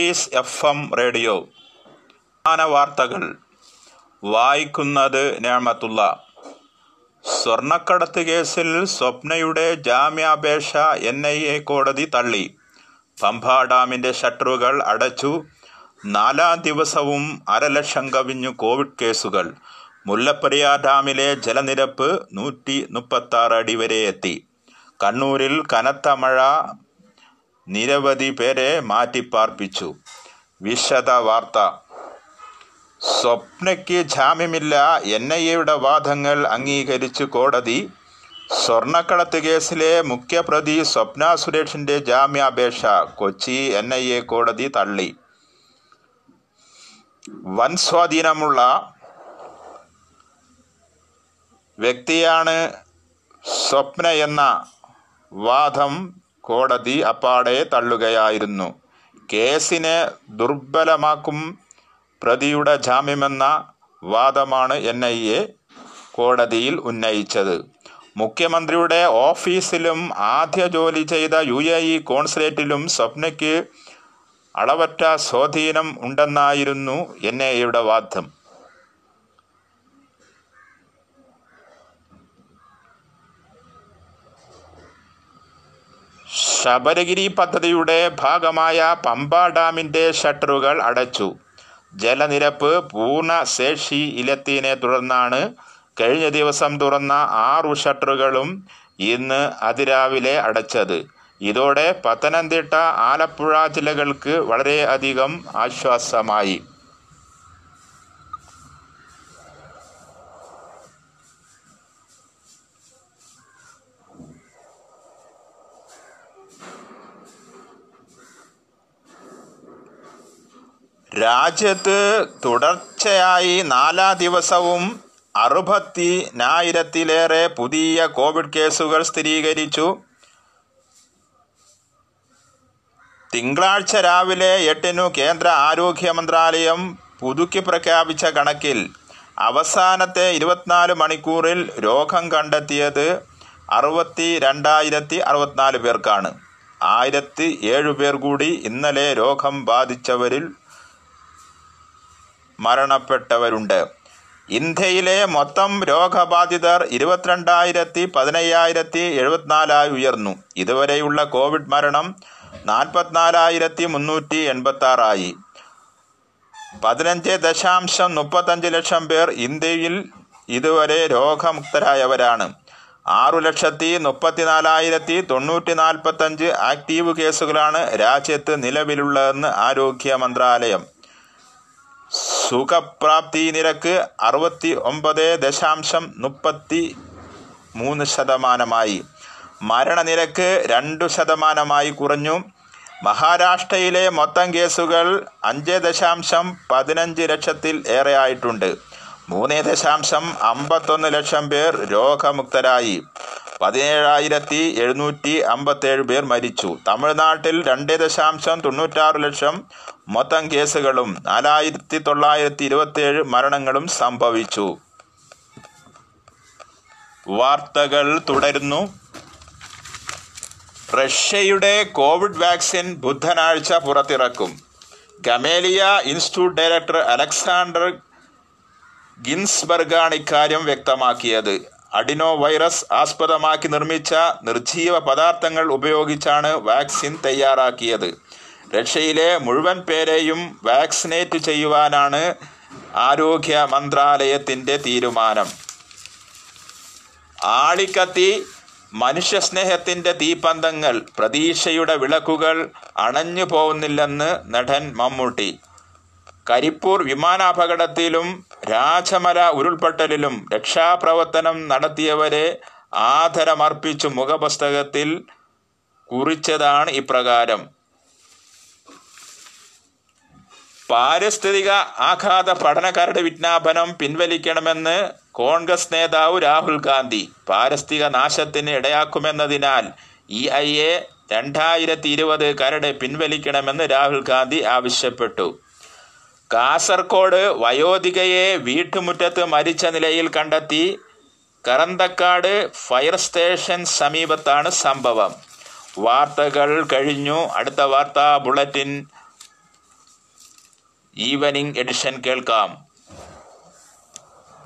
Is F M radio പ്രധാന വാർത്തകൾ. വായിക്കുന്നത് നേമത്തുള്ള. സ്വർണക്കടത്ത് കേസിൽ സ്വപ്നയുടെ ജാമ്യാപേക്ഷ എൻ ഐ എ കോടതി തള്ളി. പമ്പ ഡാമിന്റെ ഷട്ടറുകൾ അടച്ചു. നാലാം ദിവസവും അരലക്ഷം കവിഞ്ഞു കോവിഡ് കേസുകൾ. മുല്ലപ്പെരിയാർ ഡാമിലെ ജലനിരപ്പ് നൂറ്റി മുപ്പത്തി ആറ് അടി വരെ എത്തി. കണ്ണൂരിൽ കനത്ത മഴ നിരവധി പേരെ മാറ്റിപ്പാർപ്പിച്ചു. വിശദ വാർത്ത സ്വപ്നയ്ക്ക് ജാമ്യമില്ല എൻ ഐ എയുടെ വാദങ്ങൾ അംഗീകരിച്ചു കോടതി. സ്വർണക്കടത്ത് കേസിലെ മുഖ്യപ്രതി സ്വപ്ന സുരേഷിന്റെ ജാമ്യാപേക്ഷ കൊച്ചി എൻ ഐ എ കോടതി തള്ളി. വൻ സ്വാധീനമുള്ള വ്യക്തിയാണ് സ്വപ്ന എന്ന വാദം കോടതി അപ്പാടെ തള്ളുകയായിരുന്നു. കേസിനെ ദുർബലമാക്കും പ്രതിയുടെ ജാമ്യമെന്ന വാദമാണ് എൻ ഐ എ കോടതിയിൽ ഉന്നയിച്ചത്. മുഖ്യമന്ത്രിയുടെ ഓഫീസിലും ആദ്യ ജോലി ചെയ്ത യു എ ഇ കോൺസുലേറ്റിലും സ്വപ്നയ്ക്ക് അളവറ്റ സ്വാധീനം ഉണ്ടെന്നായിരുന്നു എൻ ഐ എയുടെ വാദം. ശബരഗിരി പദ്ധതിയുടെ ഭാഗമായ പമ്പ ഡാമിന്റെ ഷട്ടറുകൾ അടച്ചു. ജലനിരപ്പ് പൂർണ ഇലത്തിനെ തുടർന്നാണ് കഴിഞ്ഞ ദിവസം തുറന്ന ആറു ഷട്ടറുകളും ഇന്ന് അതിരാവിലെ അടച്ചത്. ഇതോടെ പത്തനംതിട്ട ആലപ്പുഴ ജില്ലകൾക്ക് വളരെയധികം ആശ്വാസമായി. രാജ്യത്ത് തുടർച്ചയായി നാലാം ദിവസവും അറുപത്തിനായിരത്തിലേറെ പുതിയ കോവിഡ് കേസുകൾ സ്ഥിരീകരിച്ചു. തിങ്കളാഴ്ച രാവിലെ എട്ടിനു കേന്ദ്ര ആരോഗ്യ മന്ത്രാലയം പുതുക്കി പ്രഖ്യാപിച്ച കണക്കിൽ അവസാനത്തെ ഇരുപത്തിനാല് മണിക്കൂറിൽ രോഗം കണ്ടെത്തിയത് അറുപത്തി രണ്ടായിരത്തി അറുപത്തിനാല് പേർക്കാണ്. ആയിരത്തി ഏഴ് പേർ കൂടി ഇന്നലെ രോഗം ബാധിച്ചവരിൽ മരണപ്പെട്ടവരുണ്ട്. ഇന്ത്യയിലെ മൊത്തം രോഗബാധിതർ ഇരുപത്തിരണ്ടായിരത്തി പതിനയ്യായിരത്തി എഴുപത്തിനാലായി ഉയർന്നു. ഇതുവരെയുള്ള കോവിഡ് മരണം നാൽപ്പത്തിനാലായിരത്തി മുന്നൂറ്റി എൺപത്തി ആറായി പതിനഞ്ച് ദശാംശം മുപ്പത്തഞ്ച് ലക്ഷം പേർ ഇന്ത്യയിൽ ഇതുവരെ രോഗമുക്തരായവരാണ്. ആറു ലക്ഷത്തി മുപ്പത്തിനാലായിരത്തി തൊണ്ണൂറ്റി നാൽപ്പത്തഞ്ച് ആക്റ്റീവ് കേസുകളാണ് രാജ്യത്ത് നിലവിലുള്ളതെന്ന് ആരോഗ്യ മന്ത്രാലയം. സുഖപ്രാപ്തി നിരക്ക് അറുപത്തി ഒമ്പത് ദശാംശം മുപ്പത്തി മൂന്ന് ശതമാനമായി. മരണനിരക്ക് രണ്ടു ശതമാനമായി കുറഞ്ഞു. മഹാരാഷ്ട്രയിലെ മൊത്തം കേസുകൾ അഞ്ച് ദശാംശം പതിനഞ്ച് ലക്ഷത്തിൽ ഏറെ ആയിട്ടുണ്ട് മൂന്ന് ദശാംശം അമ്പത്തൊന്ന് ലക്ഷം പേർ രോഗമുക്തരായി. പതിനേഴായിരത്തി എഴുന്നൂറ്റി അമ്പത്തേഴ് പേർ മരിച്ചു. തമിഴ്നാട്ടിൽ രണ്ട് ദശാംശം തൊണ്ണൂറ്റാറ് ലക്ഷം മൊത്തം കേസുകളും നാലായിരത്തി തൊള്ളായിരത്തി ഇരുപത്തിയേഴ് മരണങ്ങളും സംഭവിച്ചു. വാർത്തകൾ തുടരുന്നു. റഷ്യയുടെ കോവിഡ് വാക്സിൻ ബുധനാഴ്ച പുറത്തിറക്കും. ഗമേലിയ ഇൻസ്റ്റിറ്റ്യൂട്ട് ഡയറക്ടർ അലക്സാണ്ടർ ഗിൻസ്ബർഗാണ് ഇക്കാര്യം വ്യക്തമാക്കിയത്. അഡിനോ വൈറസ് ആസ്പദമാക്കി നിർമ്മിച്ച നിർജീവ പദാർത്ഥങ്ങൾ ഉപയോഗിച്ചാണ് വാക്സിൻ തയ്യാറാക്കിയത്. റഷ്യയിലെ മുഴുവൻ പേരെയും വാക്സിനേറ്റ് ചെയ്യുവാനാണ് ആരോഗ്യ മന്ത്രാലയത്തിന്റെ തീരുമാനം. ആളിക്കത്തി മനുഷ്യസ്നേഹത്തിന്റെ തീപ്പന്തങ്ങൾ പ്രതീക്ഷയുടെ വിളക്കുകൾ അണഞ്ഞു പോകുന്നില്ലെന്ന് നടൻ മമ്മൂട്ടി. കരിപ്പൂർ വിമാനാപകടത്തിലും രാജമല ഉരുൾപൊട്ടലിലും രക്ഷാപ്രവർത്തനം നടത്തിയവരെ ആദരമർപ്പിച്ചു മുഖപുസ്തകത്തിൽ കുറിച്ചതാണ് ഇപ്രകാരം. പാരിസ്ഥിതിക ആഘാത പഠനക്കാരുടെ വിജ്ഞാപനം പിൻവലിക്കണമെന്ന് കോൺഗ്രസ് നേതാവ് രാഹുൽ ഗാന്ധി പാരിസ്ഥിതിക നാശത്തിന് ഇടയാക്കുമെന്നതിനാൽ ഇ ഐ എ രണ്ടായിരത്തി ഇരുപത് കരട് പിൻവലിക്കണമെന്ന് രാഹുൽ ഗാന്ധി ആവശ്യപ്പെട്ടു. കാസർകോട് വയോധികയെ വീട്ടുമുറ്റത്ത് മരിച്ച നിലയിൽ കണ്ടെത്തി കറന്തക്കാട് ഫയർ സ്റ്റേഷൻ സമീപത്താണ് സംഭവം. വാർത്തകൾ കഴിഞ്ഞു. അടുത്ത വാർത്താ ബുള്ളറ്റിൻ. ഈവനിംഗ് എഡിഷൻ കേൾക്കാം